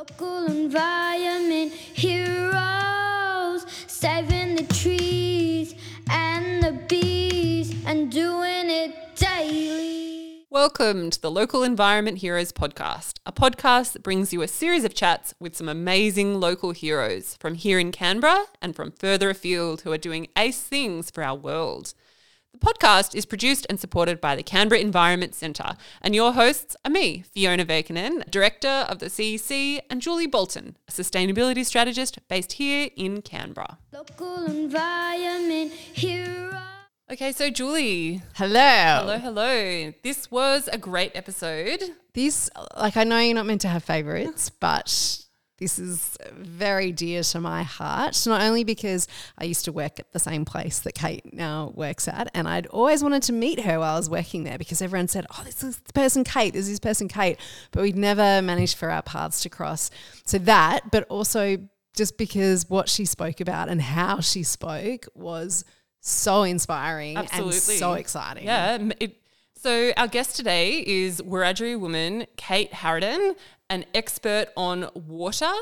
Local environment heroes, saving the trees and the bees and doing it daily. Welcome to the Local Environment Heroes podcast, a podcast that brings you a series of chats with some amazing local heroes from here in Canberra and from further afield who are doing ace things for our world. The podcast is produced and supported by the Canberra Environment Centre, and your hosts are me, Fiona Vakinen, Director of the CEC, and Julie Bolton, a sustainability strategist based here in Canberra. Local environment heroes. Okay, so Julie. Hello. Hello, hello. This was a great episode. This, like, I know you're not meant to have favorites, but this is very dear to my heart. Not only because I used to work at the same place that Kate now works at, and I'd always wanted to meet her while I was working there because everyone said, Oh, this is the person Kate, this is this person Kate. But we'd never managed for our paths to cross. So that, but also just because what she spoke about and how she spoke was so inspiring Absolutely. and so exciting. Yeah. It, so our guest today is Wiradjuri woman Kate Harriden, an expert on water,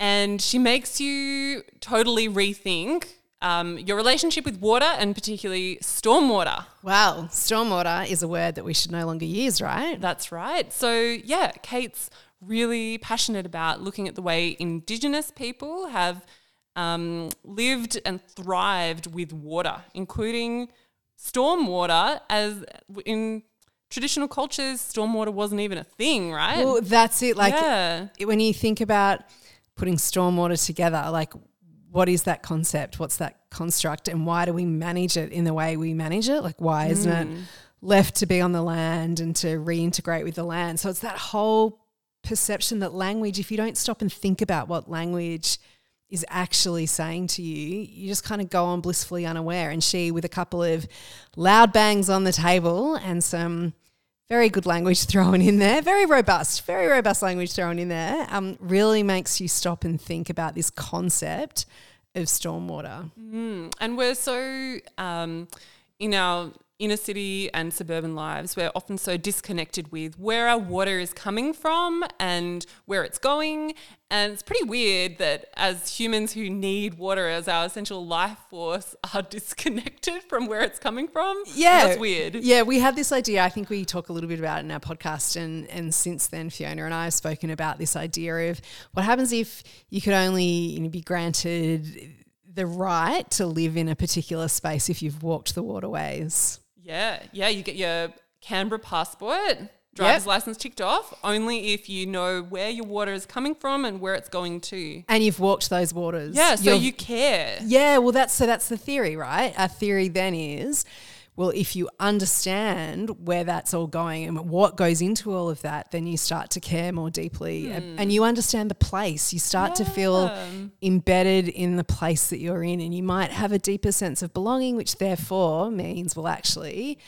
and she makes you totally rethink um, your relationship with water and particularly stormwater. Well, stormwater is a word that we should no longer use, right? That's right. So yeah, Kate's really passionate about looking at the way Indigenous people have um, lived and thrived with water, including stormwater. As in traditional cultures, stormwater wasn't even a thing, right? Well, that's it. Like Yeah. it- when you think about putting stormwater together, like what is that concept? What's that construct? And why do we manage it in the way we manage it? Like why isn't Mm. it left to be on the land and to reintegrate with the land? So it's that whole perception that language, if you don't stop and think about what language is actually saying to you, you just kind of go on blissfully unaware. And she, with a couple of loud bangs on the table and some very good language thrown in there, very robust, very robust language thrown in there, um, really makes you stop and think about this concept of stormwater. And we're so um, in our inner city and suburban lives, we're often so disconnected with where our water is coming from and where it's going. And it's pretty weird that as humans who need water as our essential life force are disconnected from where it's coming from. Yeah, That's weird. Yeah, we had this idea. I think we talk a little bit about it in our podcast, and and since then, Fiona and I have spoken about this idea of what happens if you could only you know, be granted the right to live in a particular space if you've walked the waterways. Yeah. Yeah. You get your Canberra passport. Driver's license ticked off only if you know where your water is coming from and where it's going to. And you've walked those waters. Yeah, so You've- you care. Yeah, well, that's so that's the theory, right? Our theory then is, well, if you understand where that's all going and what goes into all of that, then you start to care more deeply, and, hmm. and you understand the place. You start to feel embedded in the place that you're in, and you might have a deeper sense of belonging, which therefore means, well, actually.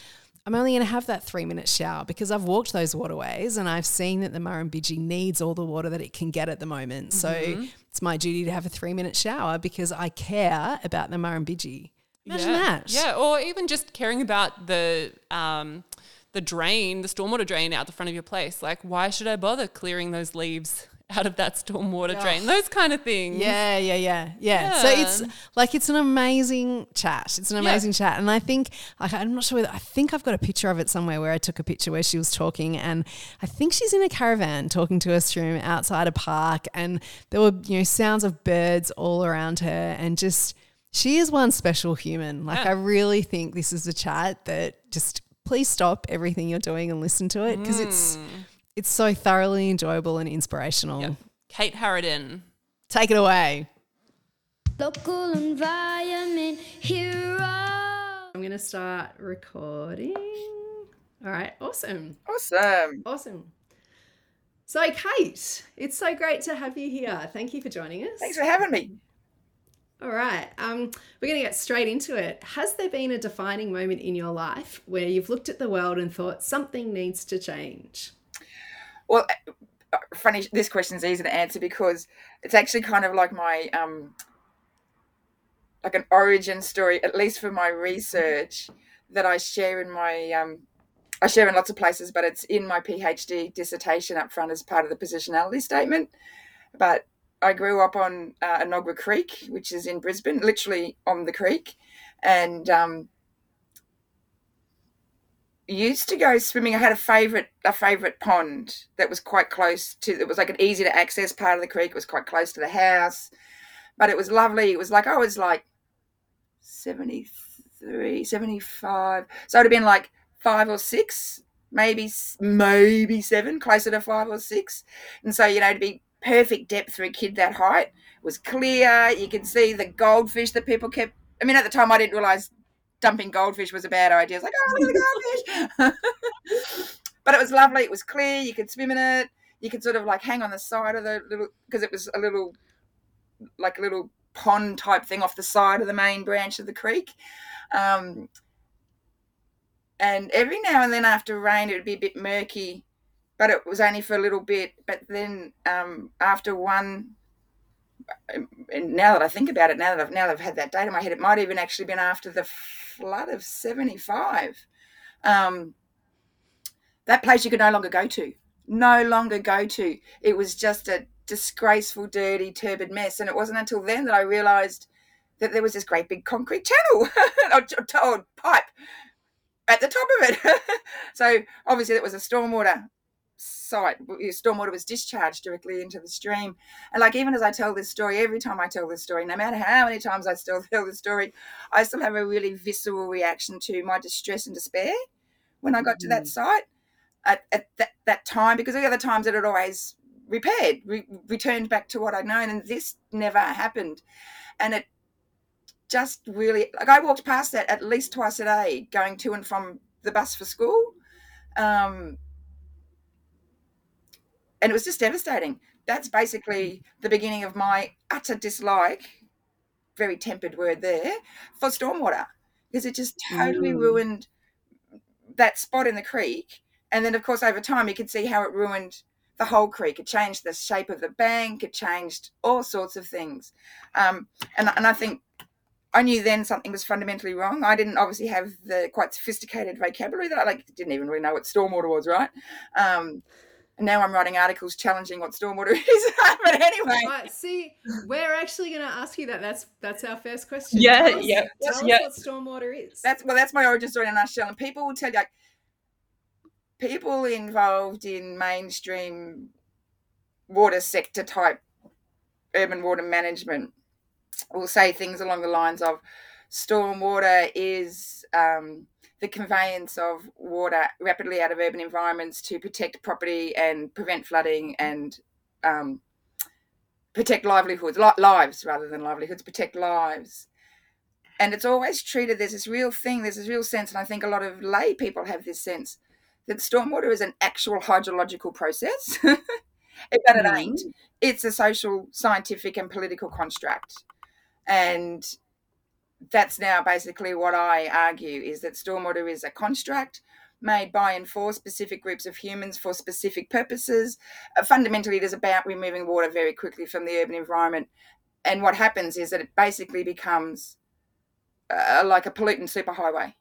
I'm only going to have that three minute shower because I've walked those waterways and I've seen that the Murrumbidgee needs all the water that it can get at the moment. So mm-hmm. it's my duty to have a three minute shower because I care about the Murrumbidgee. Imagine yeah. that. Yeah, or even just caring about the um, the drain, the stormwater drain out the front of your place. Like, why should I bother clearing those leaves out of that stormwater drain? Those kind of things. Yeah, yeah, yeah, yeah. So it's like it's an amazing chat. It's an Yeah. amazing chat, and I think like, I'm not sure. Whether, I think I've got a picture of it somewhere where I took a picture where she was talking, and I think she's in a caravan talking to us from outside a park, and there were you know sounds of birds all around her, and just she is one special human. Like Yeah. I really think this is a chat that just please stop everything you're doing and listen to it because it's mm. it's so thoroughly enjoyable and inspirational. Yep. Kate Harriden. Take it away. Local environment heroes. I'm going to start recording. All right, awesome. Awesome. Awesome. So, Kate, it's so great to have you here. Thank you for joining us. Thanks for having me. All right, um, we're going to get straight into it. Has there been a defining moment in your life where you've looked at the world and thought something needs to change? Well, uh, funny, this question is easy to answer because it's actually kind of like my, um, like an origin story, at least for my research that I share in my, um, I share in lots of places, but it's in my PhD dissertation up front as part of the positionality statement. but I grew up on uh, Creek, which is in Brisbane, literally on the creek, and um, used to go swimming. I had a favorite a favorite pond that was quite close to. It was like an easy to access part of the creek. It was quite close to the house, but it was lovely. It was like I was like 73, 75. So it'd have been like five or six, maybe maybe seven, closer to five or six. And so you know to be perfect depth for a kid that height. It was clear. You could see the goldfish that people kept. I mean, at the time, I didn't realize dumping goldfish was a bad idea. I was like, oh, look at the goldfish. but it was lovely. It was clear. You could swim in it. You could sort of like hang on the side of the little, because it was a little, like a little pond type thing off the side of the main branch of the creek. Um, and every now and then after rain, it would be a bit murky, but it was only for a little bit. But then um, after one, now that I think about it, now that I've now that I've had that date in my head, it might even actually been after the flood of 75. Um, that place you could no longer go to, no longer go to. It was just a disgraceful, dirty, turbid mess. And it wasn't until then that I realised that there was this great big concrete channel or, pipe at the top of it. so obviously, it was a stormwater site. Stormwater was discharged directly into the stream. And like even as I tell this story, every time I tell this story, no matter how many times I still tell the story, I still have a really visceral reaction to my distress and despair when I got to that mm. site at, at that, that time because the other times it had always repaired, re- returned back to what I'd known, and this never happened. And it just really like I walked past that at least twice a day, going to and from the bus for school. Um, and it was just devastating. That's basically the beginning of my utter dislike, very tempered word there, for stormwater because it just totally mm. ruined that spot in the creek. And then, of course, over time, you could see how it ruined the whole creek. It changed the shape of the bank. It changed all sorts of things. Um, and, and I think I knew then something was fundamentally wrong. I didn't obviously have the quite sophisticated vocabulary that I like didn't even really know what stormwater was, right? Um, and now I'm writing articles challenging what stormwater is. but anyway, right, see, we're actually going to ask you that. That's that's our first question. Yeah, tell us, yeah. Tell yeah. us what stormwater is. That's well, that's my origin story in a nutshell. And people will tell you, like, people involved in mainstream water sector type urban water management will say things along the lines of stormwater is um, the conveyance of water rapidly out of urban environments to protect property and prevent flooding and um, protect livelihoods, li- lives rather than livelihoods, protect lives. And it's always treated, there's this real thing, there's this real sense, and I think a lot of lay people have this sense that stormwater is an actual hydrological process. but it ain't. It's a social, scientific, and political construct. And that's now basically what I argue is that stormwater is a construct made by and for specific groups of humans for specific purposes. Uh, fundamentally, it is about removing water very quickly from the urban environment. And what happens is that it basically becomes uh, like a pollutant superhighway,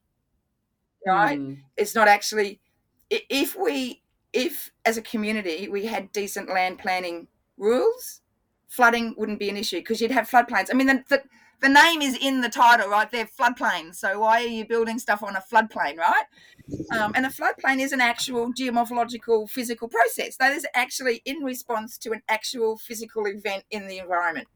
right? Mm. It's not actually, if we, if as a community we had decent land planning rules, flooding wouldn't be an issue because you'd have floodplains. I mean, the, the the name is in the title, right? They're floodplains. So why are you building stuff on a floodplain, right? Um, and a floodplain is an actual geomorphological physical process. That is actually in response to an actual physical event in the environment.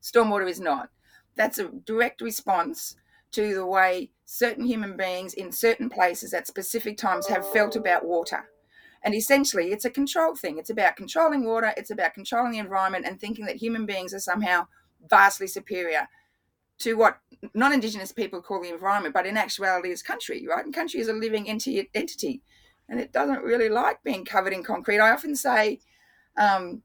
Stormwater is not. That's a direct response to the way certain human beings in certain places at specific times have felt about water. And essentially, it's a control thing. It's about controlling water, it's about controlling the environment and thinking that human beings are somehow vastly superior to what non-indigenous people call the environment, but in actuality is country, right? And country is a living entity, and it doesn't really like being covered in concrete. I often say, um,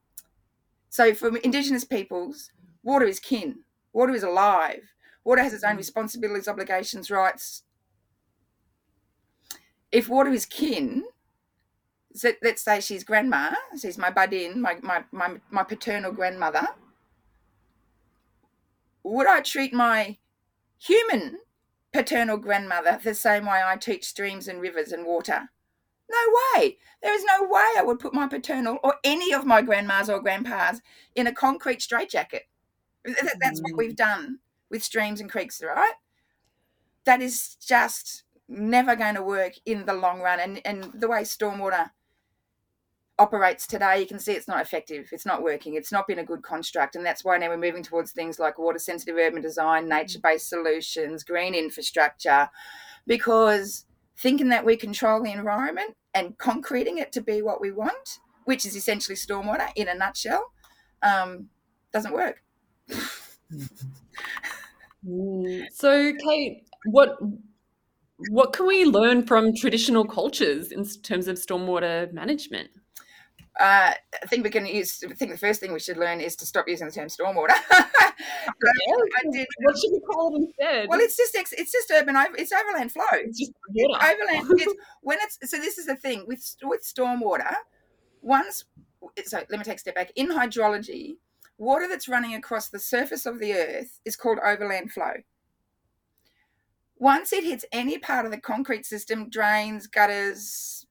so for indigenous peoples, water is kin. Water is alive. Water has its own mm. responsibilities, obligations, rights. If water is kin, so let's say she's grandma, she's my badin, my, my, my, my paternal grandmother, would I treat my human paternal grandmother the same way I teach streams and rivers and water? No way. There is no way I would put my paternal or any of my grandmas or grandpas in a concrete straitjacket. That's what hmm. we've done with streams and creeks, right? That is just never going to work in the long run. And, and the way stormwater operates today, you can see it's not effective. It's not working. It's not been a good construct. And that's why now we're moving towards things like water sensitive urban design, nature based solutions, green infrastructure, because thinking that we control the environment and concreting it to be what we want, which is essentially stormwater in a nutshell, um, doesn't work. so, Kate, what what can we learn from traditional cultures in terms of stormwater management? Uh, I think we can use. I think the first thing we should learn is to stop using the term stormwater. did, what should we call it instead? Well, it's just it's just urban. It's overland flow. It's just water. overland. It's, when it's so. This is the thing with with stormwater. Once, so let me take a step back. In hydrology, water that's running across the surface of the earth is called overland flow. Once it hits any part of the concrete system, drains, gutters,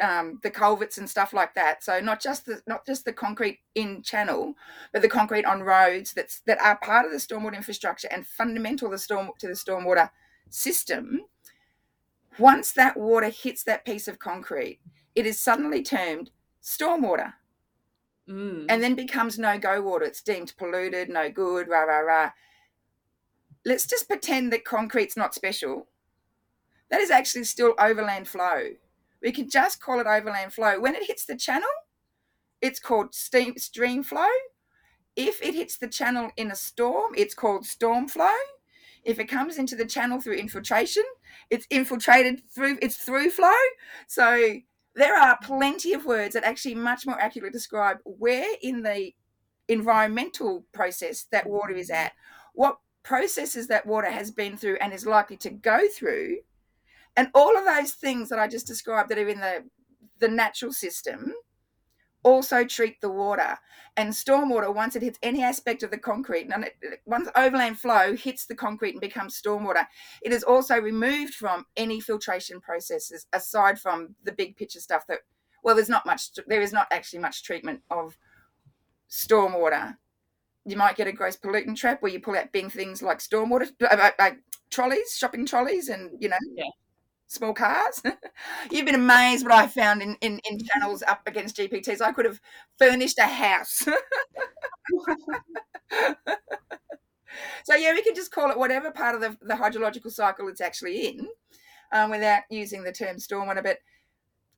um, the culverts and stuff like that. So not just the not just the concrete in channel, but the concrete on roads that's that are part of the stormwater infrastructure and fundamental to the storm to the stormwater system. Once that water hits that piece of concrete, it is suddenly termed stormwater. Mm. And then becomes no go water. It's deemed polluted, no good, rah, rah, rah. Let's just pretend that concrete's not special. That is actually still overland flow we can just call it overland flow. When it hits the channel, it's called steam, stream flow. If it hits the channel in a storm, it's called storm flow. If it comes into the channel through infiltration, it's infiltrated through it's through flow. So there are plenty of words that actually much more accurately describe where in the environmental process that water is at, what processes that water has been through and is likely to go through and all of those things that I just described that are in the, the natural system also treat the water. And stormwater, once it hits any aspect of the concrete, and it, once overland flow hits the concrete and becomes stormwater, it is also removed from any filtration processes aside from the big picture stuff that, well, there's not much, there is not actually much treatment of stormwater. You might get a gross pollutant trap where you pull out big things like stormwater, like uh, trolleys, shopping trolleys, and, you know, yeah small cars. You've been amazed what I found in, in, in channels up against GPTs. I could have furnished a house. so yeah, we can just call it whatever part of the, the hydrological cycle it's actually in, um, without using the term stormwater. But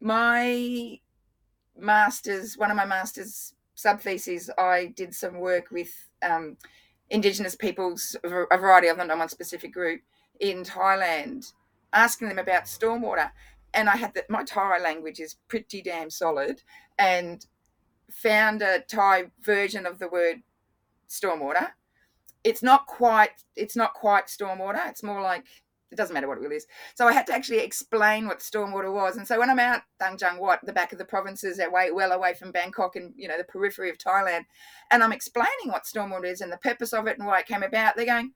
my masters, one of my masters sub theses, I did some work with um, Indigenous peoples, a variety of them, not one specific group in Thailand asking them about stormwater. And I had that my Thai language is pretty damn solid and found a Thai version of the word stormwater. It's not quite it's not quite stormwater. It's more like it doesn't matter what it really is. So I had to actually explain what stormwater was. And so when I'm out Dang Jang Wat, the back of the provinces, away well away from Bangkok and you know the periphery of Thailand, and I'm explaining what stormwater is and the purpose of it and why it came about, they're going,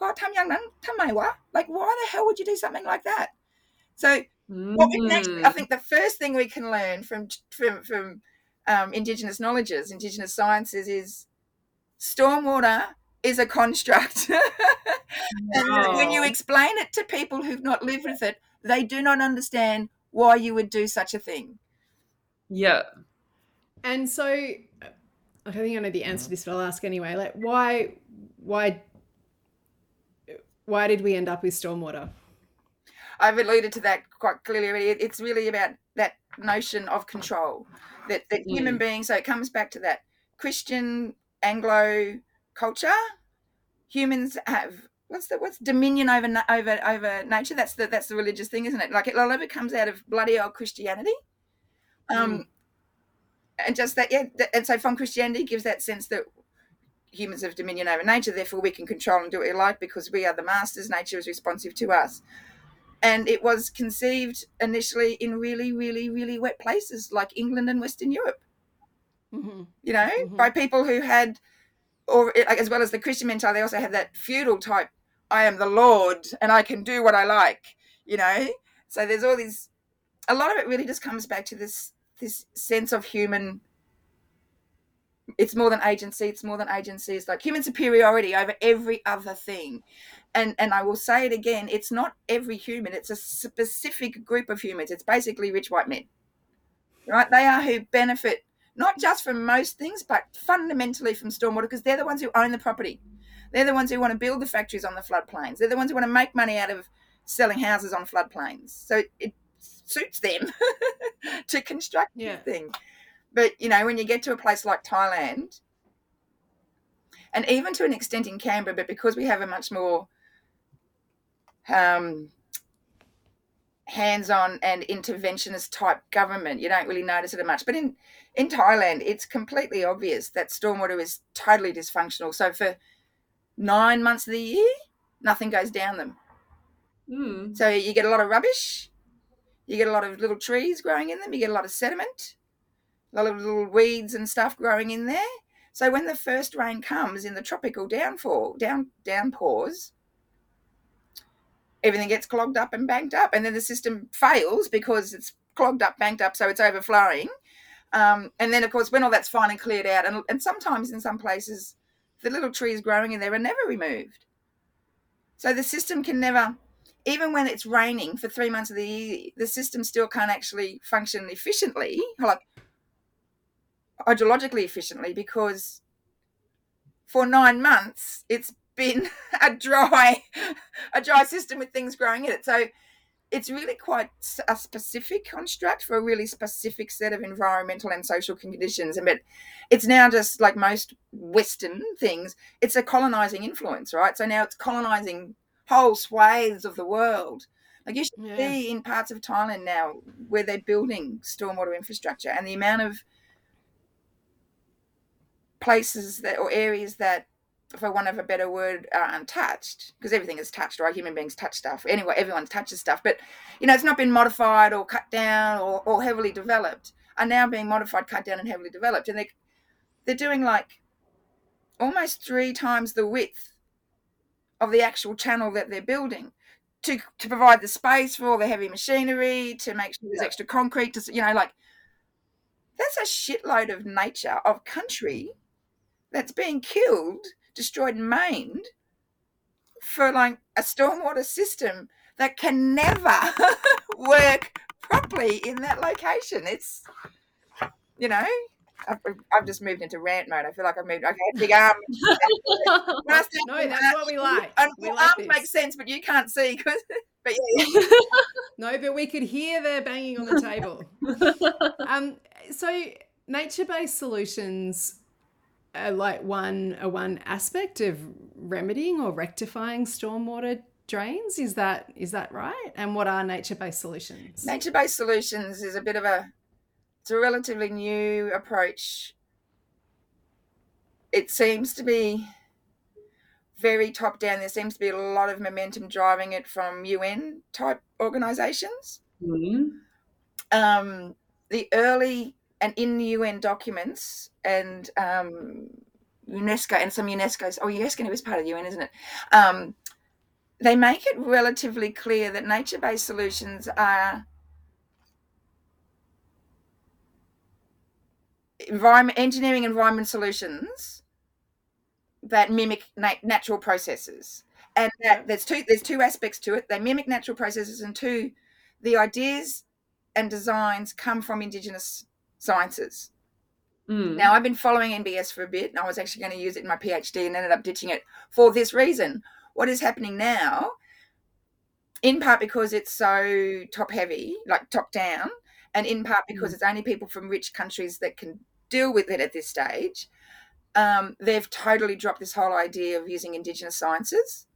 ก็ทำอย่างนั้นทำไมวะ like why the hell would you do something like that so mm. what we can actually, I think the first thing we can learn from from, from um, indigenous knowledges indigenous sciences is stormwater is a construct and when you explain it to people who've not lived with it they do not understand why you would do such a thing yeah and so I don't think I know the answer to this, but I'll ask anyway. Like, why, why why did we end up with stormwater? I've alluded to that quite clearly. It's really about that notion of control that, that mm. human beings, so it comes back to that Christian Anglo culture. Humans have what's the what's dominion over over over nature? That's the that's the religious thing, isn't it? Like it, a lot of it comes out of bloody old Christianity. Um, mm. and just that, yeah. And so from Christianity gives that sense that humans have dominion over nature, therefore we can control and do what we like because we are the masters. Nature is responsive to us. And it was conceived initially in really, really, really wet places like England and Western Europe. Mm-hmm. You know, mm-hmm. by people who had, or as well as the Christian mentality, they also had that feudal type I am the Lord and I can do what I like, you know. So there's all these. A lot of it really just comes back to this this sense of human. It's more than agency. It's more than agency. It's like human superiority over every other thing, and and I will say it again. It's not every human. It's a specific group of humans. It's basically rich white men, right? They are who benefit not just from most things, but fundamentally from stormwater because they're the ones who own the property. They're the ones who want to build the factories on the floodplains. They're the ones who want to make money out of selling houses on floodplains. So it suits them to construct Yeah. thing. But you know, when you get to a place like Thailand, and even to an extent in Canberra, but because we have a much more um, hands-on and interventionist type government, you don't really notice it much. But in in Thailand, it's completely obvious that stormwater is totally dysfunctional. So for nine months of the year, nothing goes down them. Mm. So you get a lot of rubbish, you get a lot of little trees growing in them, you get a lot of sediment, a lot of little weeds and stuff growing in there. So when the first rain comes in the tropical downfall, down downpours, everything gets clogged up and banked up, and then the system fails because it's clogged up, banked up, so it's overflowing. Um, and then, of course, when all that's finally cleared out, and, and sometimes in some places, the little trees growing in there are never removed. So the system can never, even when it's raining for three months of the year, the system still can't actually function efficiently, like hydrologically efficiently, because for nine months it's been a dry, a dry system with things growing in it. So it's really quite a specific construct for a really specific set of environmental and social conditions. And but it's now just like most Western things, it's a colonizing influence, right? So now it's colonizing whole swathes of the world. Like you should Yeah. see in parts of Thailand now where they're building stormwater infrastructure and the amount of places that or areas that for want of a better word are untouched because everything is touched right? Human beings touch stuff. Anyway everyone touches stuff but you know it's not been modified or cut down or, or heavily developed. Are now being modified cut down and heavily developed and they they're doing like almost three times the width of the actual channel that they're building to to provide the space for all the heavy machinery to make sure there's Yeah. extra concrete to you know like that's a shitload of nature of country that's being killed destroyed and maimed for like a stormwater system that can never work properly in that location it's you know I've, I've just moved into rant mode. I feel like I've moved. Okay, big arm. When I say No, big that's what we like. and We well, like arms this. make sense, but you can't see. 'cause- but yeah, No, but we could hear the banging on the table. um, so nature-based solutions are like one are one aspect of remedying or rectifying stormwater drains. Is that is that right? And what are nature-based solutions? nature-based solutions is a bit of a it's a relatively new approach it seems to be very top down there seems to be a lot of momentum driving it from un type organizations Mm. um, the early and in the un documents and um, unesco and some unesco's oh unesco is part of the un isn't it? Um, they make it relatively clear that nature-based solutions are environment engineering environment solutions that mimic na- natural processes. And that there's two there's two aspects to it. They mimic natural processes and two the ideas and designs come from indigenous sciences. Mm. now i've been following nbs for a bit and i was actually going to use it in my phd and ended up ditching it for this reason. What is happening now in part because it's so top heavy like top down and in part because it's only people from rich countries that can deal with it at this stage um, they've totally dropped this whole idea of using indigenous sciences.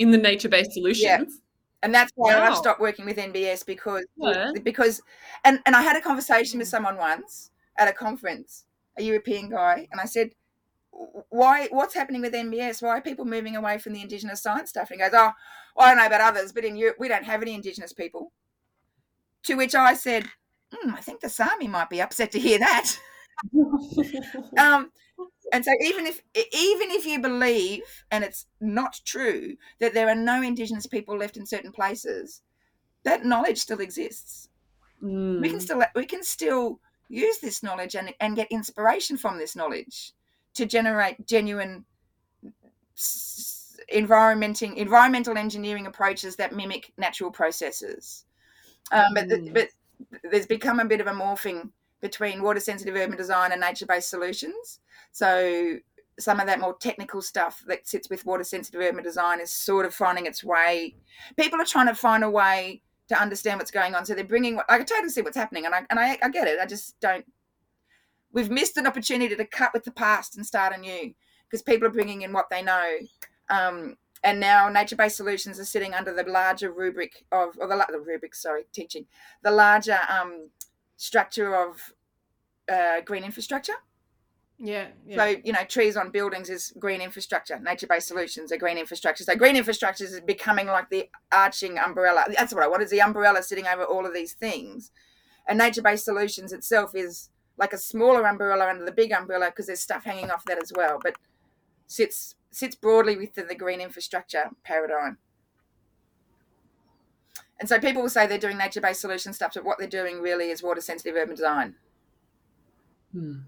In the nature-based solutions. And that's why Wow. I've stopped working with NBS because Yeah. because and and I had a conversation with someone once at a conference, a European guy, and I said, "Why? What's happening with NBS? Why are people moving away from the Indigenous science stuff?" And he goes, "Oh, well, I don't know about others, but in Europe we don't have any Indigenous people." To which I said, hmm, "I think the Sami might be upset to hear that." um, and so even if even if you believe and it's not true that there are no indigenous people left in certain places that knowledge still exists. Mm. We can still we can still use this knowledge and, and get inspiration from this knowledge to generate genuine environmenting environmental engineering approaches that mimic natural processes. Um, but, Mm. but there's become a bit of a morphing between water sensitive urban design and nature based solutions. So some of that more technical stuff that sits with water sensitive urban design is sort of finding its way. People are trying to find a way to understand what's going on. So they're bringing. I can totally see what's happening, and I and I, I get it. I just don't. We've missed an opportunity to cut with the past and start anew because people are bringing in what they know. Um, and now nature-based solutions are sitting under the larger rubric of, or the, the rubric, sorry, teaching, the larger um, structure of uh, green infrastructure. Yeah. So, you know, trees on buildings is green infrastructure. Nature based solutions are green infrastructure. So, green infrastructure is becoming like the arching umbrella. That's what I want is the umbrella sitting over all of these things. And nature based solutions itself is like a smaller umbrella under the big umbrella because there's stuff hanging off that as well, but sits sits broadly within the green infrastructure paradigm. And so people will say they're doing nature based solution stuff, but what they're doing really is water sensitive urban design. Hmm.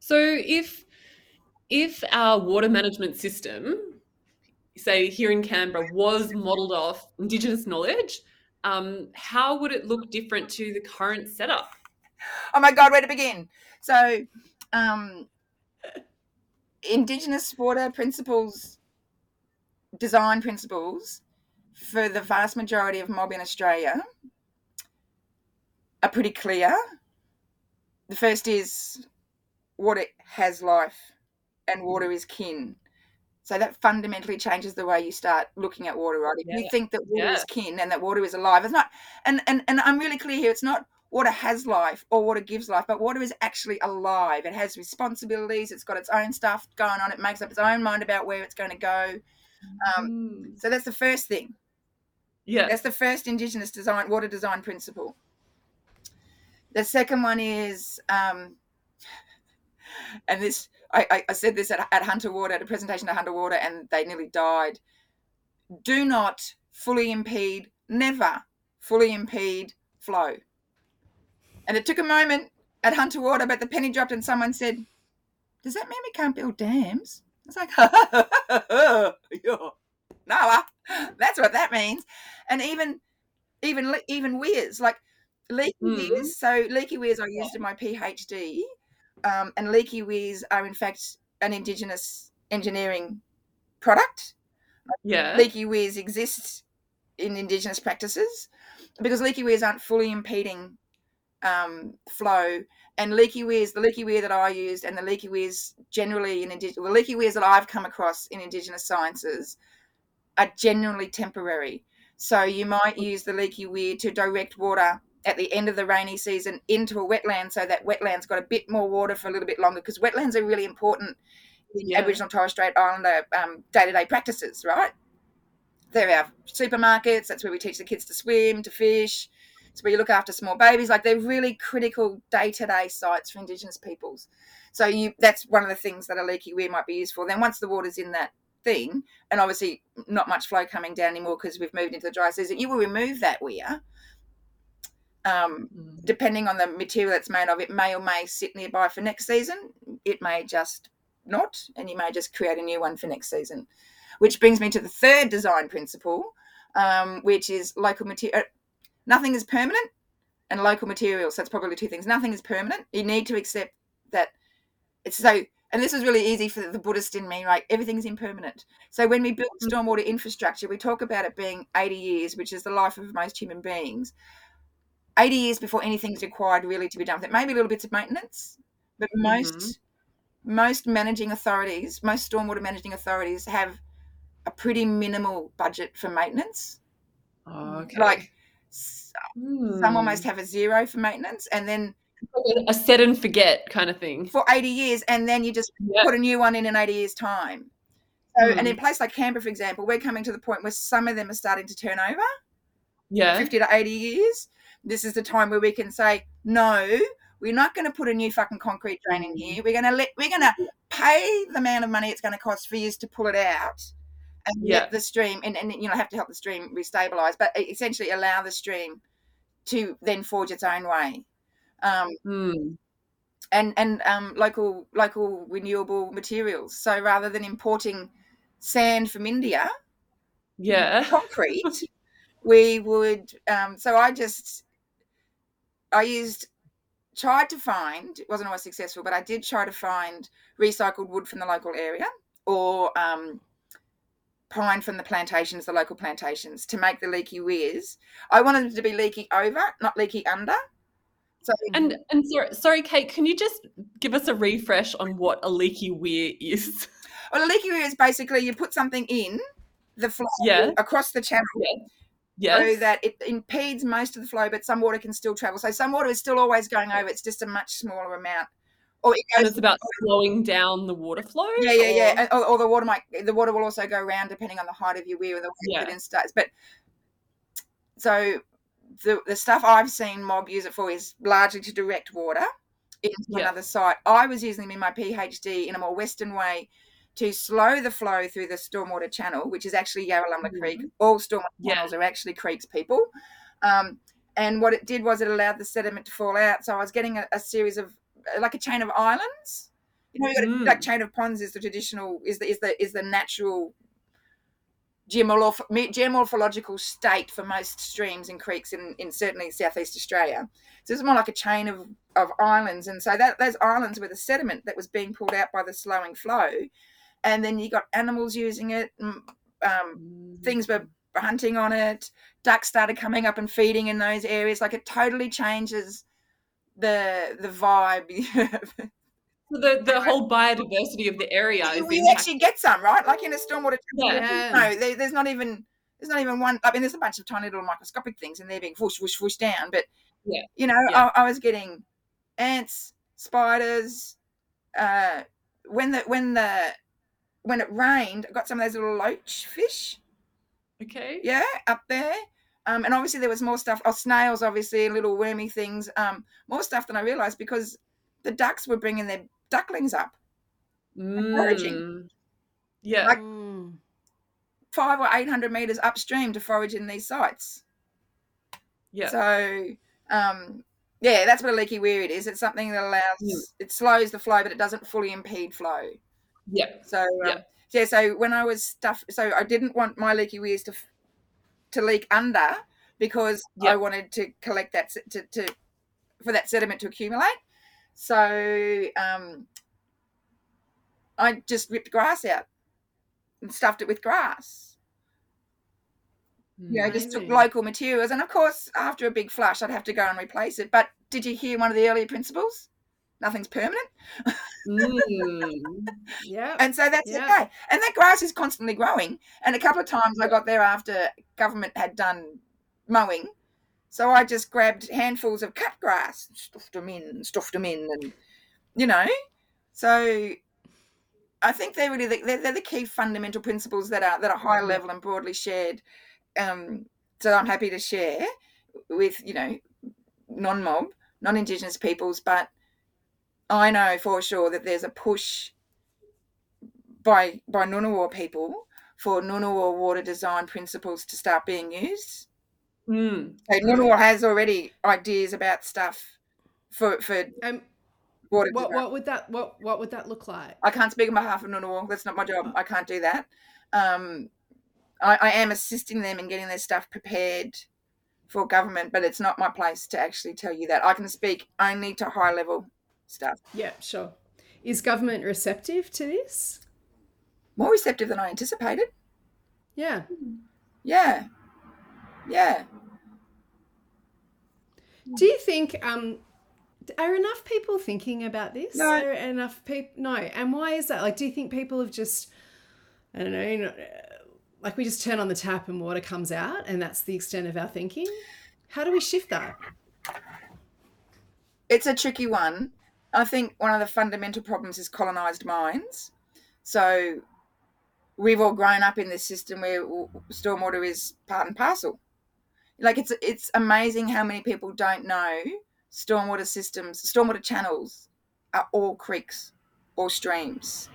So if if our water management system, say here in Canberra, was modelled off Indigenous knowledge, um, how would it look different to the current setup? oh my god where to begin so um indigenous water principles design principles for the vast majority of mob in australia are pretty clear the first is water has life and water is kin so that fundamentally changes the way you start looking at water right if you think that water Yeah. is kin and that water is alive it's not and, and and i'm really clear here it's not water has life or water gives life, but water is actually alive. It has responsibilities. It's got its own stuff going on. It makes up its own mind about where it's going to go. Um, Mm. so that's the first thing. Yeah. That's the first Indigenous design water design principle. The second one is, um, and this I, I, said this at, at Hunter Water at a presentation at Hunter Water, and they nearly died. Do not fully impede, never fully impede flow. And it took a moment at Hunter Water, but the penny dropped, and someone said, "Does that mean we can't build dams?" I was like, yeah. "No, that's what that means." And even, even, even weirs like leaky Mm. weirs. So leaky weirs I used in my PhD, um, and leaky weirs are in fact an Indigenous engineering product yeah. leaky weirs exist in indigenous practices because leaky weirs aren't fully impeding um, flow and leaky weirs the leaky weir that i used and the leaky weirs generally in indigenous the leaky weirs that i've come across in indigenous sciences are generally temporary so you might use the leaky weir to direct water at the end of the rainy season into a wetland so that wetland's got a bit more water for a little bit longer because wetlands are really important in Yeah. aboriginal torres strait islander um, day-to-day practices right they're our supermarkets. That's where we teach the kids to swim, to fish. It's where you look after small babies. Like they're really critical day-to-day sites for Indigenous peoples. So you that's one of the things that a leaky weir might be used for. Then once the water's in that thing, and obviously not much flow coming down anymore because we've moved into the dry season, you will remove that weir. Um, Mm. depending on the material it's made of, it may or may sit nearby for next season. It may just not, and you may just create a new one for next season. Which brings me to the third design principle, um, which is local material. Nothing is permanent, and local materials. So it's probably two things. Nothing is permanent. You need to accept that it's so. And this is really easy for the Buddhist in me, right? Everything's impermanent. So when we build stormwater infrastructure, we talk about it being 80 years, which is the life of most human beings. 80 years before anything's required really to be done with it. Maybe little bits of maintenance, but most most managing authorities, most stormwater managing authorities have a pretty minimal budget for maintenance. Oh, okay. Like Hmm. some almost have a zero for maintenance, and then a set and forget kind of thing. for 80 years, and then you just Yeah. put a new one in in 80 years' time. So, and Mm. in a place like Canberra, for example, we're coming to the point where some of them are starting to turn over. Yeah. 50 to 80 years. This is the time where we can say, no, we're not going to put a new fucking concrete drain in here. We're going to let, we're going to pay the amount of money it's going to cost for years to pull it out and Yeah. let the stream and, and you know have to help the stream restabilize, but essentially allow the stream to then forge its own way. Um, Mm. and and um, local local renewable materials. So rather than importing sand from India, Yeah. concrete, we would. Um, so I just I used tried to find it wasn't always successful, but I did try to find recycled wood from the local area or um, pine from the plantations, the local plantations, to make the leaky weirs. I wanted them to be leaky over, not leaky under. So And and sorry, sorry, Kate, can you just give us a refresh on what a leaky weir is? Well, a leaky weir is basically you put something in the flow Yeah. across the channel Yes. so that it impedes most of the flow, but some water can still travel. So some water is still always going over. It's just a much smaller amount. Or it goes and it's about slowing down the water flow. yeah, yeah, yeah. or- And- Or, or the water might the water will also go around depending on the height of your weir and the way Yeah. it instates. But so the the stuff I've seen mob use it for is largely to direct water into Yeah. another site. I was using them in my PhD in a more western way to slow the flow through the stormwater channel, which is actually Yarralumla Creek. All stormwater Mm-hmm. Yeah. channels are actually creeks, people. Um, and what it did was it allowed the sediment to fall out. So I was getting a, a series of like a chain of islands. You know, you got a, Mm. like chain of ponds is the traditional is the is the is the natural geomorph- geomorphological state for most streams and creeks in, in certainly southeast Australia. So it's more like a chain of, of islands, and so that those islands were the sediment that was being pulled out by the slowing flow, and then you got animals using it. Um, Mm. things were hunting on it. Ducks started coming up and feeding in those areas. Like it totally changes the the vibe. So the, the whole biodiversity of the area is we impacted. actually get some right, like in a stormwater. Yeah. No, there, there's not even there's not even one. I mean, there's a bunch of tiny little microscopic things, and they're being whoosh whoosh whoosh down. But Yeah. you know, Yeah. I, I was getting ants, spiders. Uh, when the when the when it rained, I got some of those little loach fish. Okay. Yeah, up there. Um, and obviously there was more stuff. Oh, snails, obviously, little wormy things. Um, more stuff than I realised because the ducks were bringing their ducklings up foraging. Mm. Yeah. Like- Mm. five or eight hundred meters upstream to forage in these sites. yeah. So, um, yeah, that's what a leaky weir it is. It's something that allows Mm. it slows the flow, but it doesn't fully impede flow. yeah. So, um, Yeah. yeah. So when I was stuff, so I didn't want my leaky weirs to to leak under because Yeah. I wanted to collect that to, to for that sediment to accumulate. So um, I just ripped grass out and stuffed it with grass. You know, just took local materials, and of course, after a big flush, I'd have to go and replace it. But did you hear one of the earlier principles? Nothing's permanent. Mm. Yeah. and so that's Yeah. okay. And that grass is constantly growing. And a couple of times I got there after government had done mowing, so I just grabbed handfuls of cut grass, and stuffed them in, and stuffed them in, and you know, so I think they're really the, they're, they're the key fundamental principles that are that are high level and broadly shared. Um, so I'm happy to share with you know non-mob, non-indigenous peoples, but I know for sure that there's a push by by Ngunnawal people for Ngunnawal water design principles to start being used. Mm. So Ngunnawal has already ideas about stuff for for Um, what what would that what what would that look like? I can't speak on behalf of Ngunnawal. That's not my job. I can't do that. Um, I, I am assisting them in getting their stuff prepared for government, but it's not my place to actually tell you that. I can speak only to high level stuff. Yeah, sure. Is government receptive to this? More receptive than I anticipated. Yeah. Yeah. Yeah. Do you think um are enough people thinking about this? No. Are enough people no. And why is that? Like do you think people have just I don't know, you know, like we just turn on the tap and water comes out and that's the extent of our thinking? How do we shift that? It's a tricky one. I think one of the fundamental problems is colonized minds. So we've all grown up in this system where stormwater is part and parcel. Like it's it's amazing how many people don't know stormwater systems, stormwater channels are all creeks or streams.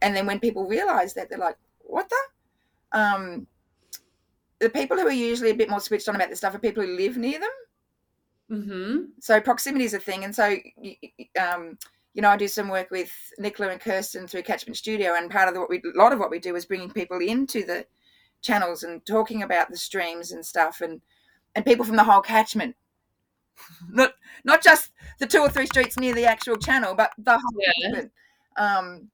And then when people realize that, they're like, what the? Um, the people who are usually a bit more switched on about this stuff are people who live near them. Mm-hmm. So proximity is a thing, and so um, you know, I do some work with Nicola and Kirsten through Catchment Studio, and part of the, what we, a lot of what we do is bringing people into the channels and talking about the streams and stuff, and and people from the whole catchment, not not just the two or three streets near the actual channel, but the whole Yeah. catchment. Um,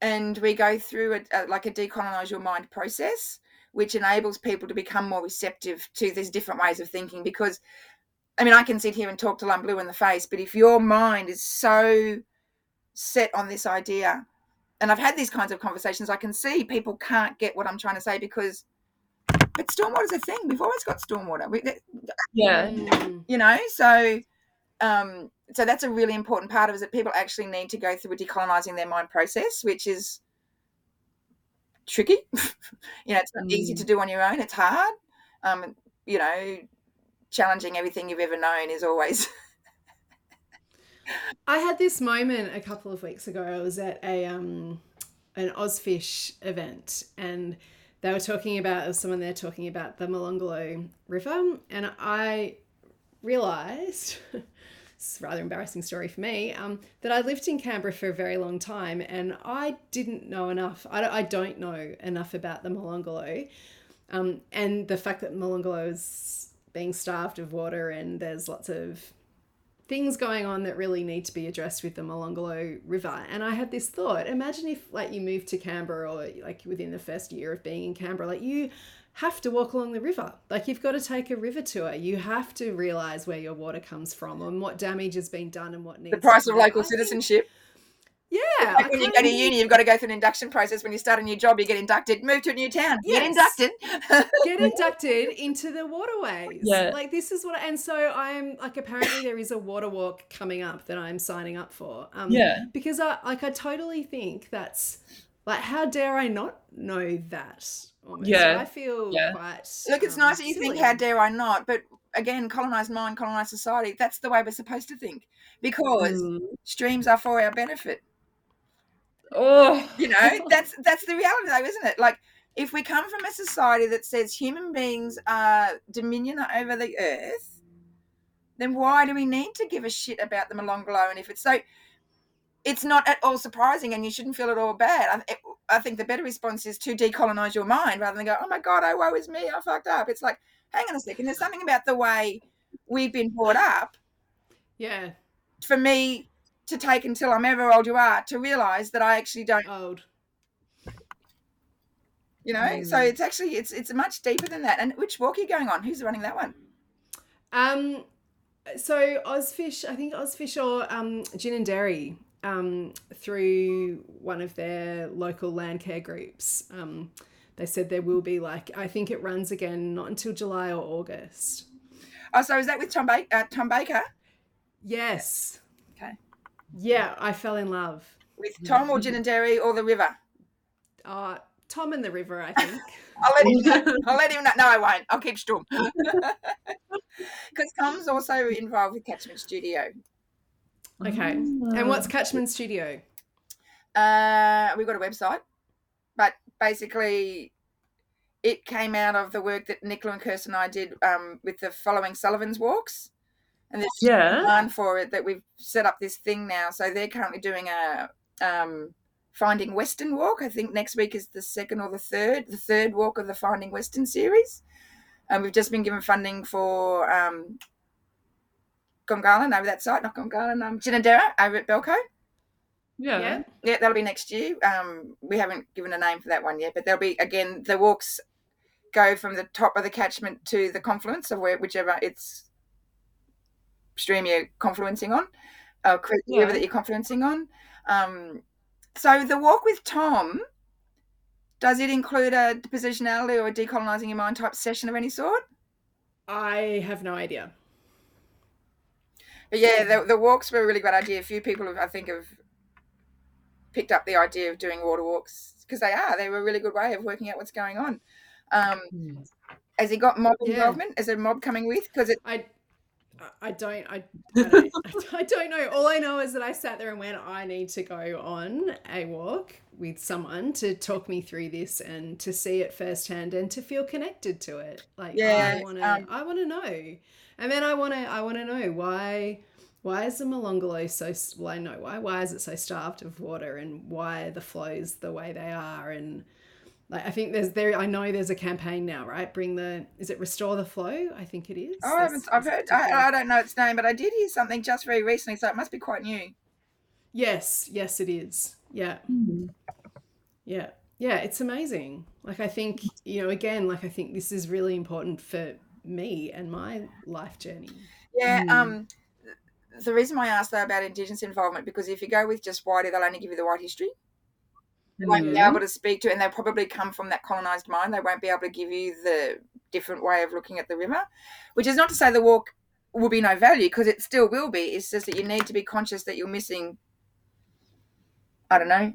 and we go through a, a, like a decolonize your mind process, which enables people to become more receptive to these different ways of thinking. Because, I mean, I can sit here and talk to I'm blue in the face, but if your mind is so set on this idea, and I've had these kinds of conversations, I can see people can't get what I'm trying to say because. But stormwater's a thing. We've always got stormwater. We, Yeah. Mm. you know so um so that's a really important part of it is that people actually need to go through a decolonizing their mind process which is tricky you know it's not easy to do on your own it's hard um you know challenging everything you've ever known is always I had this moment a couple of weeks ago. I was at a um, an Ozfish event, and they were talking about someone there talking about the Molonglo River, and I realised. It's rather embarrassing story for me. Um, that I lived in Canberra for a very long time, and I didn't know enough. I don't, I don't know enough about the Molonglo, um, and the fact that Molonglo is being starved of water, and there's lots of things going on that really need to be addressed with the Molonglo River. And I had this thought: imagine if, like, you moved to Canberra, or like within the first year of being in Canberra, like you have to walk along the river. Like you've got to take a river tour. You have to realize where your water comes from and what damage has been done and what needs. the price of local I think- citizenship Yeah, like when you go to uni, you've got to go through an induction process when you start a new job you get inducted move to a new town get inducted get inducted into the waterways. Yeah. Like this is what, and so I'm like, apparently there is a water walk coming up that I'm signing up for. Um, Yeah. Because I like, I totally think that's like, how dare I not know that? Almost. Yeah. I feel Yeah. quite. Look, it's um, nice that you think, how dare I not? But again, colonized mind, colonized society, that's the way we're supposed to think because Mm. streams are for our benefit. Oh. You know, that's that's the reality though, isn't it? Like if we come from a society that says human beings are dominion over the earth, then why do we need to give a shit about the Molonglo? And if it's so it's not at all surprising and you shouldn't feel at all bad. I, I think the better response is to decolonize your mind rather than go, oh my God, oh, woe is me, I fucked up. It's like, hang on a second, there's something about the way we've been brought up Yeah. for me to take until I'm ever old you are to realize that I actually don't, Old. you know? So it's actually, it's it's much deeper than that. And which walk are you going on? Who's running that one? Um, so Ozfish, I think Ozfish or um, Ginninderra um, through one of their local land care groups. Um, they said there will be like I think it runs again not until July or August. Oh, so is that with Tom, ba- uh, Tom Baker? Yes. Okay. Yeah, I fell in love. With Tom or Ginninderra or the river? Uh, Tom and the River, I think. I'll let him know. I'll let him know. No, I won't. I'll keep storm. Because Tom's also involved with Catchment Studio. okay. And what's Catchment Studio? Uh, we've got a website, but basically, it came out of the work that Nicola and Kirsten and I did um, with the following Sullivan's walks, and there's Yeah. plan for it that we've set up this thing now. So they're currently doing a um, Finding Western walk. I think next week is the second or the third, the third walk of the Finding Western series. And we've just been given funding for um, Gungahlin over that site, not Gungahlin, um, Ginninderra over at Belco. Yeah. Yeah, that'll be next year. Um, we haven't given a name for that one yet, but there'll be again the walks go from the top of the catchment to the confluence of where whichever it's stream you're confluencing on, uh, creek, Yeah. that you're confluencing on. Um, so the walk with Tom, does it include a positionality or a decolonizing your mind type session of any sort? I have no idea. But yeah, the, the walks were a really great idea. A few people have, I think, have picked up the idea of doing water walks because they are. They were a really good way of working out what's going on. Um, has he got mob Yeah. involvement? Is there a mob coming with? Because it, I I don't, I, I don't, I don't know. All I know is that I sat there and went, I need to go on a walk with someone to talk me through this and to see it firsthand and to feel connected to it. Like, Yeah, I want to, um, I want to know, and then I want to, I want to know why. Why is the Molonglo so? Well, I know why. Why is it so starved of water, and why are the flows the way they are? And like, I think there's there. I know there's a campaign now, right? Bring the. Is it restore the flow? I think it is. Oh, I haven't, I've there's heard. a I, I don't know its name, but I did hear something just very recently, so it must be quite new. Yes, yes, it is. Yeah, yeah, yeah. It's amazing. Like I think you know, again, like I think this is really important for me and my life journey. Yeah. Mm. Um, the reason why I asked though about Indigenous involvement because if you go with just whitey, they'll only give you the white history. They won't be Mhm. able to speak to, and they'll probably come from that colonised mind. They won't be able to give you the different way of looking at the river, which is not to say the walk will be no value because it still will be. It's just that you need to be conscious that you're missing. I don't know,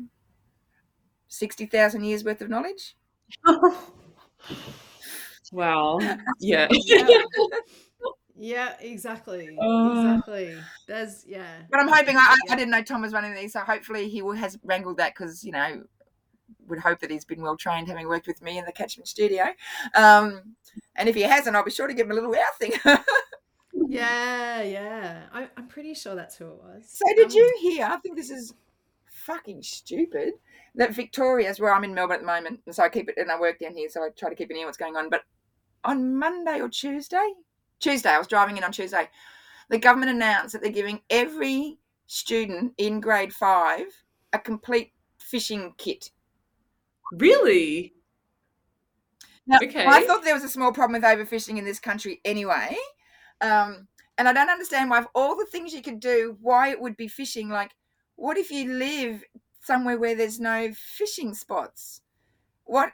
sixty thousand years worth of knowledge. Wow. Yeah. Yeah, yeah exactly, Uh. exactly. There's yeah. But I'm hoping. I, I- Yeah. I didn't know Tom was running these, so hopefully he will, has wrangled that because you know would hope that he's been well trained, having worked with me in the Catchment Studio. Um, and if he hasn't, I'll be sure to give him a little wow thing. Yeah, yeah. I, I'm pretty sure that's who it was. so, did Um, you hear? I think this is fucking stupid. That Victoria's, where I'm in Melbourne at the moment, and so I keep it, and I work down here, so I try to keep an ear on what's going on. But on Monday or Tuesday, Tuesday, I was driving in on Tuesday. The government announced that they're giving every student in grade five a complete fishing kit. Really? Now, Okay. I thought there was a small problem with overfishing in this country anyway. Um, and I don't understand why, of all the things you could do, why it would be fishing. Like, what if you live somewhere where there's no fishing spots? What?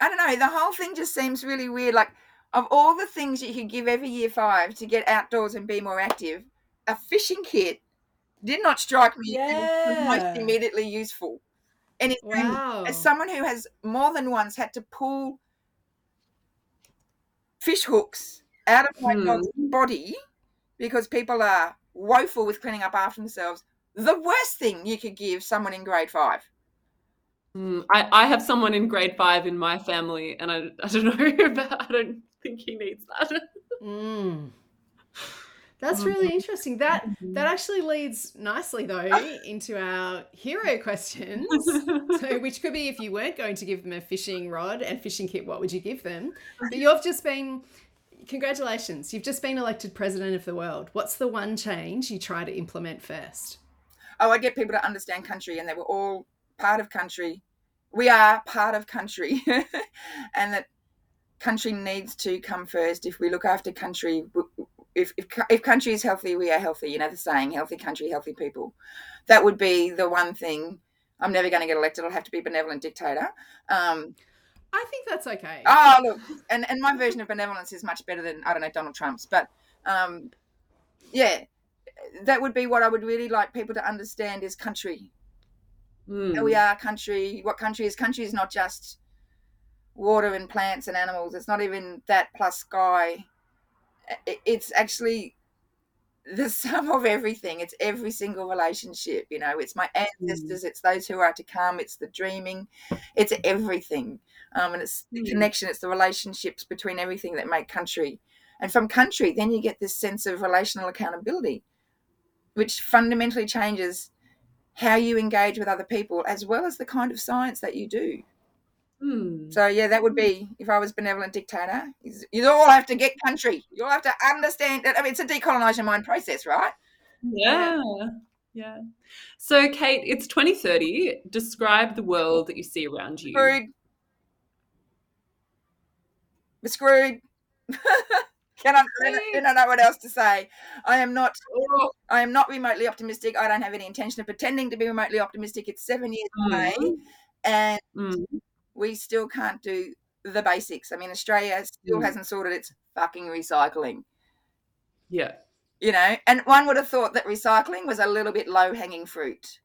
I don't know. The whole thing just seems really weird. Like, of all the things you could give every year five to get outdoors and be more active, a fishing kit did not strike me as most immediately useful. And it's Wow. as someone who has more than once had to pull fish hooks out of my Hmm. dog's body because people are woeful with cleaning up after themselves, the worst thing you could give someone in grade five. Mm, I, I have someone in grade five in my family, and I, I don't know about, I don't think he needs that. Mm. That's really interesting. That that actually leads nicely though into our hero questions. So, which could be if you weren't going to give them a fishing rod and fishing kit, what would you give them? But you've just been, congratulations, you've just been elected president of the world. What's the one change you try to implement first? Oh, I get people to understand country and they were all part of country. We are part of country and that country needs to come first. If we look after country, if, if, if country is healthy, we are healthy. You know the saying, healthy country, healthy people. That would be the one thing. I'm never going to get elected. I'll have to be benevolent dictator. Um, I think that's okay. oh, look, and, and my version of benevolence is much better than, I don't know, Donald Trump's. But um, yeah, that would be what I would really like people to understand is country Mm. we are country what country is country is not just water and plants and animals. It's not even that plus sky. It's actually the sum of everything. It's every single relationship you know. It's my ancestors it's those who are to come it's the dreaming it's everything. Um, and it's the Mm. connection it's the relationships between everything that make country. And from country then you get this sense of relational accountability which fundamentally changes how you engage with other people as well as the kind of science that you do. Mm. So yeah, that would be if I was benevolent dictator. You all have to get country. You all have to understand. that. I mean, it's a decolonizing mind process, right? Yeah. Yeah. So, Kate, it's 2030. Describe the world that you see around you. Screwed. We're screwed. Can I, I don't know what else to say. I am not. I am not remotely optimistic. I don't have any intention of pretending to be remotely optimistic. It's seven years away, Mm. and Mm. We still can't do the basics. I mean, Australia still Mm. hasn't sorted its fucking recycling. Yeah. You know, and one would have thought that recycling was a little bit low hanging fruit.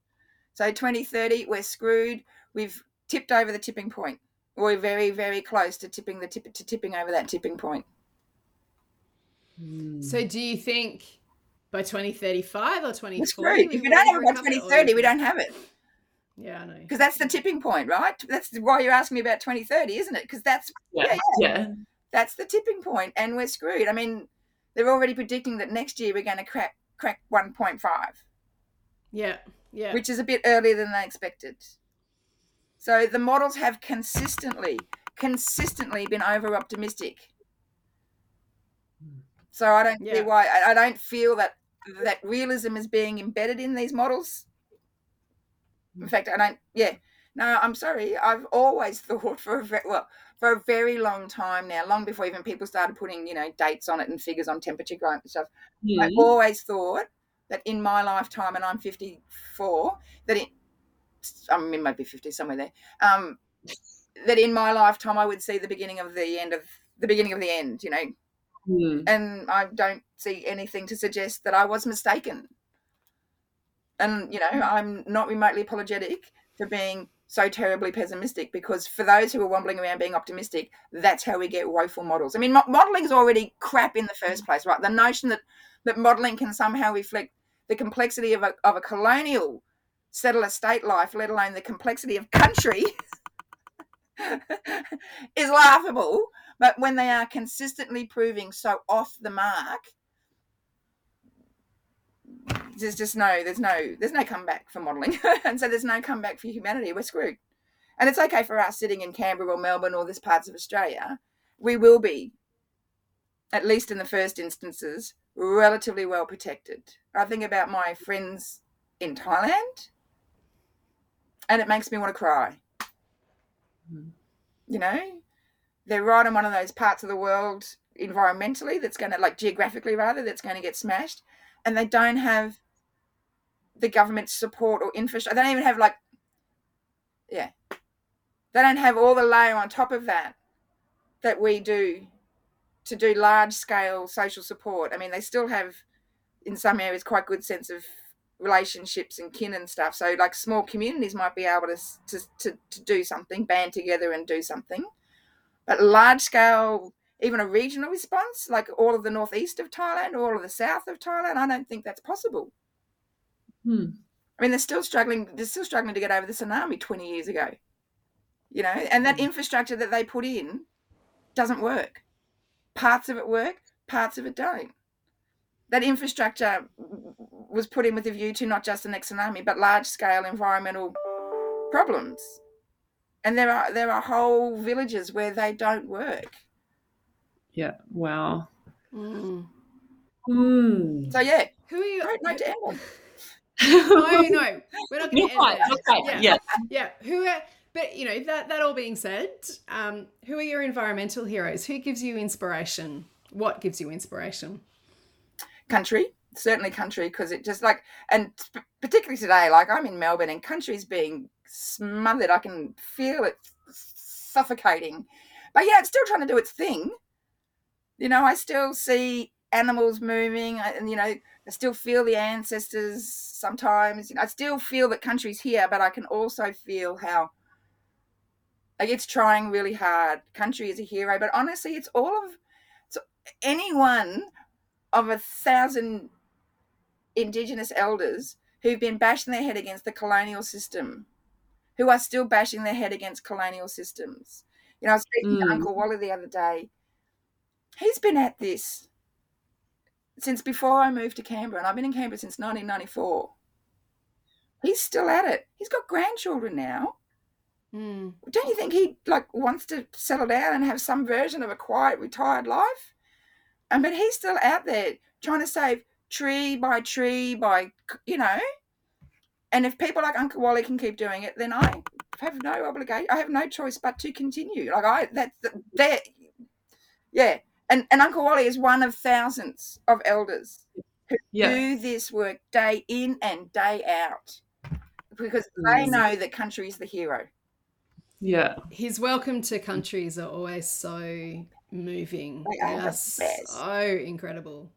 So 2030, we're screwed. We've tipped over the tipping point. We're very, very close to tipping the tip to tipping over that tipping point. So do you think by 2035 or 2040? It's. If we we don't have it by recover it, or 2030, we don't have it. Think- Yeah, I know. Because that's the tipping point, right? That's why you're asking me about 2030, isn't it? Because that's Yeah. Yeah. that's the tipping point, and we're screwed. I mean, they're already predicting that next year we're going to crack crack 1.5, Yeah, yeah. which is a bit earlier than they expected. So the models have consistently, consistently been over optimistic. So I don't Yeah. see why. I, I don't feel that that realism is being embedded in these models. In fact, I don't. Yeah, no, I'm sorry. I've always thought for a very, well for a very long time now, long before even people started putting you know dates on it and figures on temperature growth and stuff. I Mm. always thought that in my lifetime, and I'm 54, that it, I mean, maybe 50 somewhere there, um, that in my lifetime I would see the beginning of the end of the beginning of the end, you know, Mm. and I don't see anything to suggest that I was mistaken. And you know, I'm not remotely apologetic for being so terribly pessimistic because for those who are wobbling around being optimistic, that's how we get woeful models. I mean, mo- modeling is already crap in the mm. first place, right? The notion that that modeling can somehow reflect the complexity of a of a colonial settler state life, let alone the complexity of country, is laughable. But when they are consistently proving so off the mark, there's just no, there's no, there's no comeback for modelling, and so there's no comeback for humanity. We're screwed. And it's okay for us sitting in Canberra or Melbourne or this parts of Australia. We will be, at least in the first instances, relatively well protected. I think about my friends in Thailand, and it makes me want to cry. Mm. You know, they're right in one of those parts of the world environmentally that's going to, like geographically rather, that's going to get smashed, and they don't have the government support or infrastructure. They don't even have like, yeah, they don't have all the layer on top of that that we do to do large scale social support. I mean, they still have in some areas quite good sense of relationships and kin and stuff. So like small communities might be able to to to, to do something, band together and do something. But large scale, even a regional response, like all of the northeast of Thailand all of the south of Thailand, I don't think that's possible. Hmm. I mean, they're still struggling. They're still struggling to get over the tsunami twenty years ago. You know, and that infrastructure that they put in doesn't work. Parts of it work, parts of it don't. That infrastructure was put in with a view to not just the next tsunami, but large scale environmental problems. And there are there are whole villages where they don't work. Yeah. Wow. Mm. Mm. So yeah, Who are you? great note to end on. no, no, we're not going to end right. there. Okay. Yeah. Yeah. Yeah, who are but you know that that all being said, um, who are your environmental heroes? Who gives you inspiration? What gives you inspiration? country certainly country because it just like and sp- particularly today like i'm in melbourne and country's being smothered i can feel it suffocating but yeah it's still trying to do its thing you know i still see animals moving and you know i still feel the ancestors sometimes i still feel that country's here but i can also feel how like it's trying really hard country is a hero but honestly it's all of it's anyone of a thousand indigenous elders who've been bashing their head against the colonial system, who are still bashing their head against colonial systems. You know, I was speaking to Mm. Uncle Wally the other day. He's been at this since before I moved to Canberra, and I've been in Canberra since 1994. He's still at it. He's got grandchildren now. Mm. Don't you think he like wants to settle down and have some version of a quiet, retired life? And but he's still out there trying to save tree by tree by you know. And if people like Uncle Wally can keep doing it, then I have no obligation. I have no choice but to continue. Like I that that yeah. And and Uncle Wally is one of thousands of elders who Yeah. do this work day in and day out because they know that country is the hero. Yeah. His welcome to countries are always so moving. They are the are best. so incredible.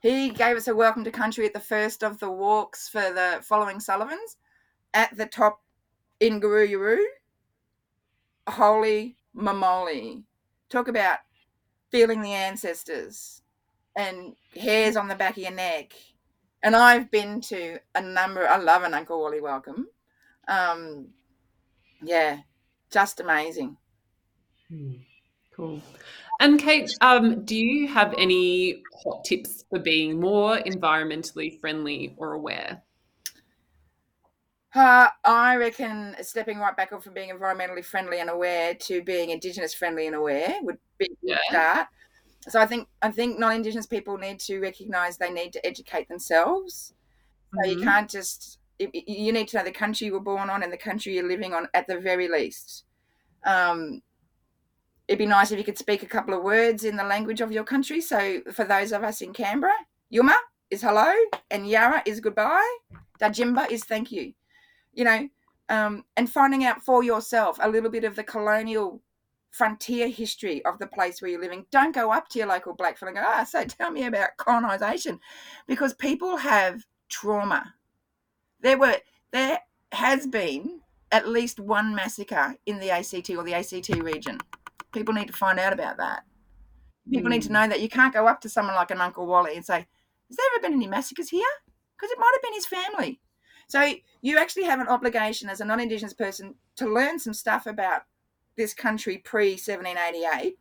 He gave us a welcome to country at the first of the walks for the following Sullivans at the top in Guru Holy moly. Talk about feeling the ancestors. and hairs on the back of your neck. And I've been to a number. I love an Uncle Wally welcome. Um, yeah, just amazing. Hmm. Cool. And Kate, um, do you have any hot tips for being more environmentally friendly or aware? Uh, I reckon stepping right back up from being environmentally friendly and aware to being Indigenous friendly and aware would be a Yeah. start. So I think I think non-Indigenous people need to recognise they need to educate themselves. So you Mhm. can't just you need to know the country you were born on and the country you're living on at the very least. Um, it'd be nice if you could speak a couple of words in the language of your country. So for those of us in Canberra, Yuma is hello and Yara is goodbye. Dajimba is thank you. You know, um, and finding out for yourself a little bit of the colonial frontier history of the place where you're living. Don't go up to your local blackfellow and go, ah, so tell me about colonisation. Because people have trauma. There were there has been at least one massacre in the ACT or the ACT region. People need to find out about that. People need to know that you can't go up to someone like an Uncle Wally and say, Has there ever been any massacres here? Because it might have been his family. So you actually have an obligation as a non Indigenous person to learn some stuff about this country pre 1788,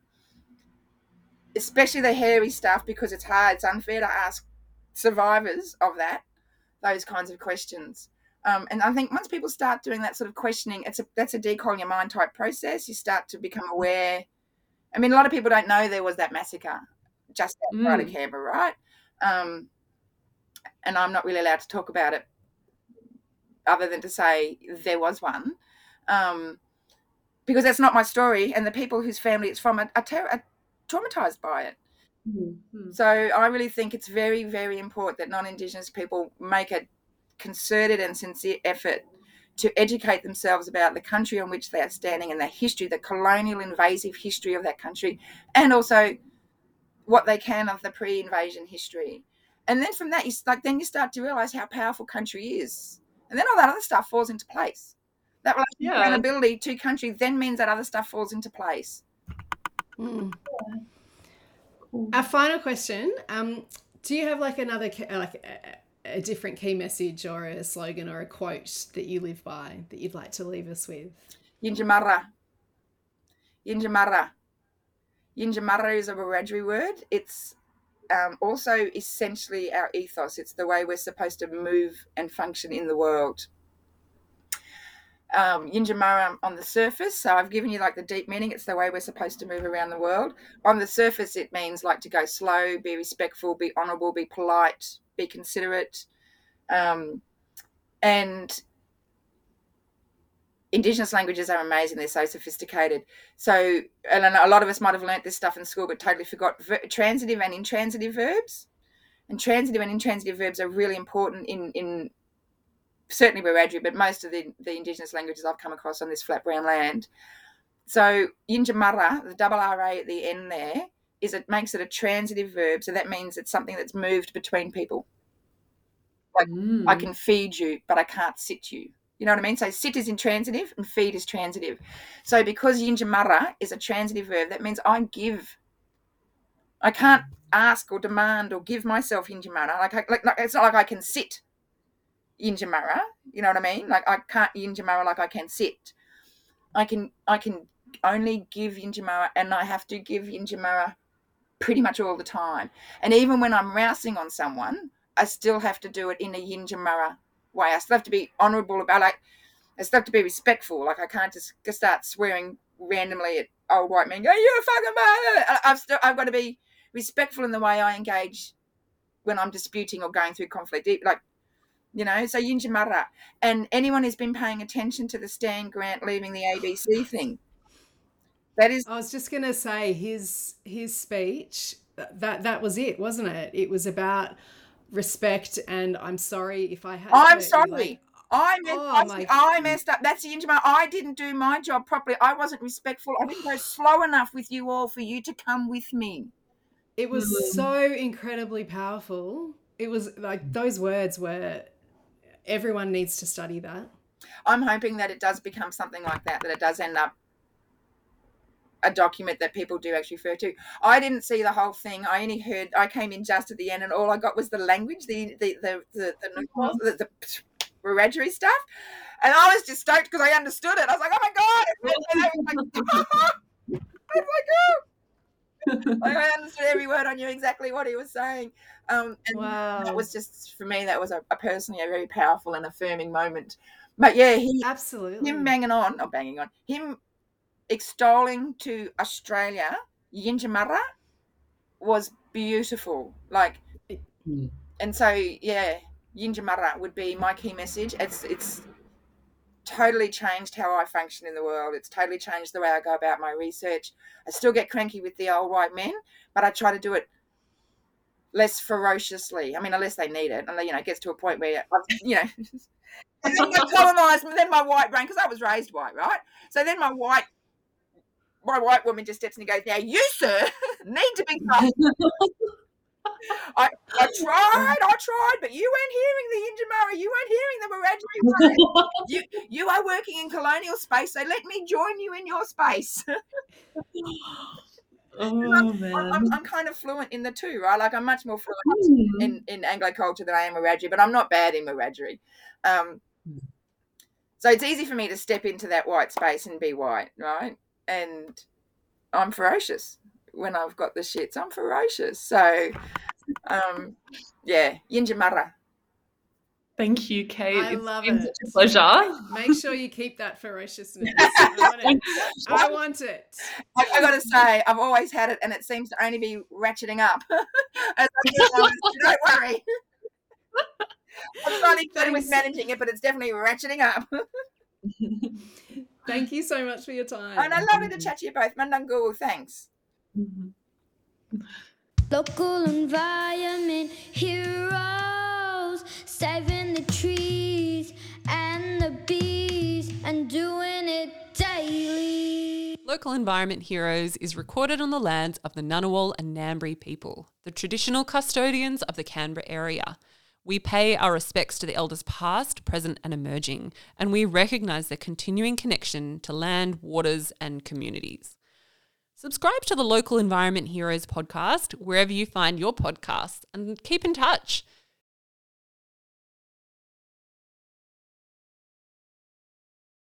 especially the hairy stuff because it's hard, it's unfair to ask survivors of that those kinds of questions. Um, and I think once people start doing that sort of questioning, it's a that's a decoying your mind type process. You start to become aware. I mean, a lot of people don't know there was that massacre just outside of Mm. Canberra, right? Um, and I'm not really allowed to talk about it other than to say there was one, um, because that's not my story. And the people whose family it's from are, are, ter- are traumatized by it. Mhm. So I really think it's very, very important that non-Indigenous people make a concerted and sincere effort to educate themselves about the country on which they are standing and the history, the colonial invasive history of that country, and also what they can of the pre-invasion history. And then from that, you like then you start to realize how powerful country is, and then all that other stuff falls into place. That relationship Yeah. accountability to country then means that other stuff falls into place. Mm. Our final question: um, Do you have like another like a, a different key message or a slogan or a quote that you live by that you'd like to leave us with? Yinjamarra. Yinjamarra. Yinjamarra is a Wiradjuri word. It's um, also essentially our ethos. It's the way we're supposed to move and function in the world. Um, Yinjamarra on the surface, so I've given you like the deep meaning. It's the way we're supposed to move around the world. On the surface, it means like to go slow, be respectful, be honourable, be polite, be considerate, um, and Indigenous languages are amazing. They're so sophisticated. So, and a lot of us might have learnt this stuff in school, but totally forgot ver- transitive and intransitive verbs. And transitive and intransitive verbs are really important in in certainly Wiradjuri, but most of the, the Indigenous languages I've come across on this flat brown land. So, Yinjamarra, the double RA at the end there, is it makes it a transitive verb. So that means it's something that's moved between people. I Mm. can feed you, but I can't sit you. You know what I mean? So sit is intransitive and feed is transitive. So because yinjamarra is a transitive verb, that means I give. I can't ask or demand or give myself yinjamarra. Like, like, like it's not like I can sit yinjamarra. You know what I mean? Like I can't yinjamarra like I can sit. I can I can only give yinjamarra, and I have to give yinjamarra pretty much all the time. And even when I'm rousing on someone, I still have to do it in a Yinjamarra way. I still have to be honourable about like I still have to be respectful. Like I can't just just start swearing randomly at old white men. Go, you're a fucking! I- I've still I've got to be respectful in the way I engage when I'm disputing or going through conflict. Like you know, so Yinjamarra. And anyone who's been paying attention to the Stan Grant leaving the ABC thing, that is I was just gonna say his his speech that that was it, wasn't it? It was about respect and I'm sorry if I had. I'm sorry. like- I messed, Oh I, I messed up. That's the Injima. I didn't do my job properly. I wasn't respectful. I didn't go slow enough with you all for you to come with me. It Mm. was so incredibly powerful. It was like those words were. Everyone needs to study that. I'm hoping that it does become something like that. That it does end up a document that people do actually refer to. I didn't see the whole thing. I only heard. I came in just at the end, and all I got was the language, the the the the the, the, the, the Wiradjuri stuff, and I was just stoked because I understood it. I was like, oh my god! I was like, I was like, oh. like I understood every word. I knew exactly what he was saying. Um, and Wow. that was just for me. That was a, a personally a very powerful and affirming moment. But yeah, he Absolutely. him banging on, not banging on, him extolling to Australia, Yinjamarra, was beautiful. Like, Mm. and so yeah, Yinjamarra would be my key message. It's it's totally changed how I function in the world. It's totally changed the way I go about my research. I still get cranky with the old white men, but I try to do it less ferociously. I mean, unless they need it, and you know, it gets to a point where you know. And then I colonise, and then my white brain, because I was raised white, right? So then my white, my white woman just steps in and goes, "Now you, sir, need to be tough." I, I tried, I tried, but you weren't hearing the Injamara, you weren't hearing the Wiradjuri. You, you are working in colonial space, so let me join you in your space. oh I'm, man. I'm, I'm kind of fluent in the two, right? Like I'm much more fluent Mm. in, in Anglo culture than I am Wiradjuri, but I'm not bad in Wiradjuri. Um, so it's easy for me to step into that white space and be white, right? And I'm ferocious when I've got the shits. I'm ferocious. So, um, yeah, Yinjamarra. Thank you, Kate. I It's love been it. such a pleasure. Make sure you keep that ferociousness. I want it. I want it. I, I got to say, I've always had it, and it seems to only be ratcheting up. As I get older, don't worry. I'm slightly better with Thanks. managing it, but it's definitely ratcheting up. Thank you so much for your time. And I lovely to chat to you both. Mandangul, thanks. Mhm. Local environment heroes, saving the trees and the bees and doing it daily. Local Environment Heroes is recorded on the lands of the Ngunnawal and Ngambri people, the traditional custodians of the Canberra area. We pay our respects to the elders past, present, and emerging, and we recognise their continuing connection to land, waters, and communities. Subscribe to the Local Environment Heroes podcast wherever you find your podcasts and keep in touch.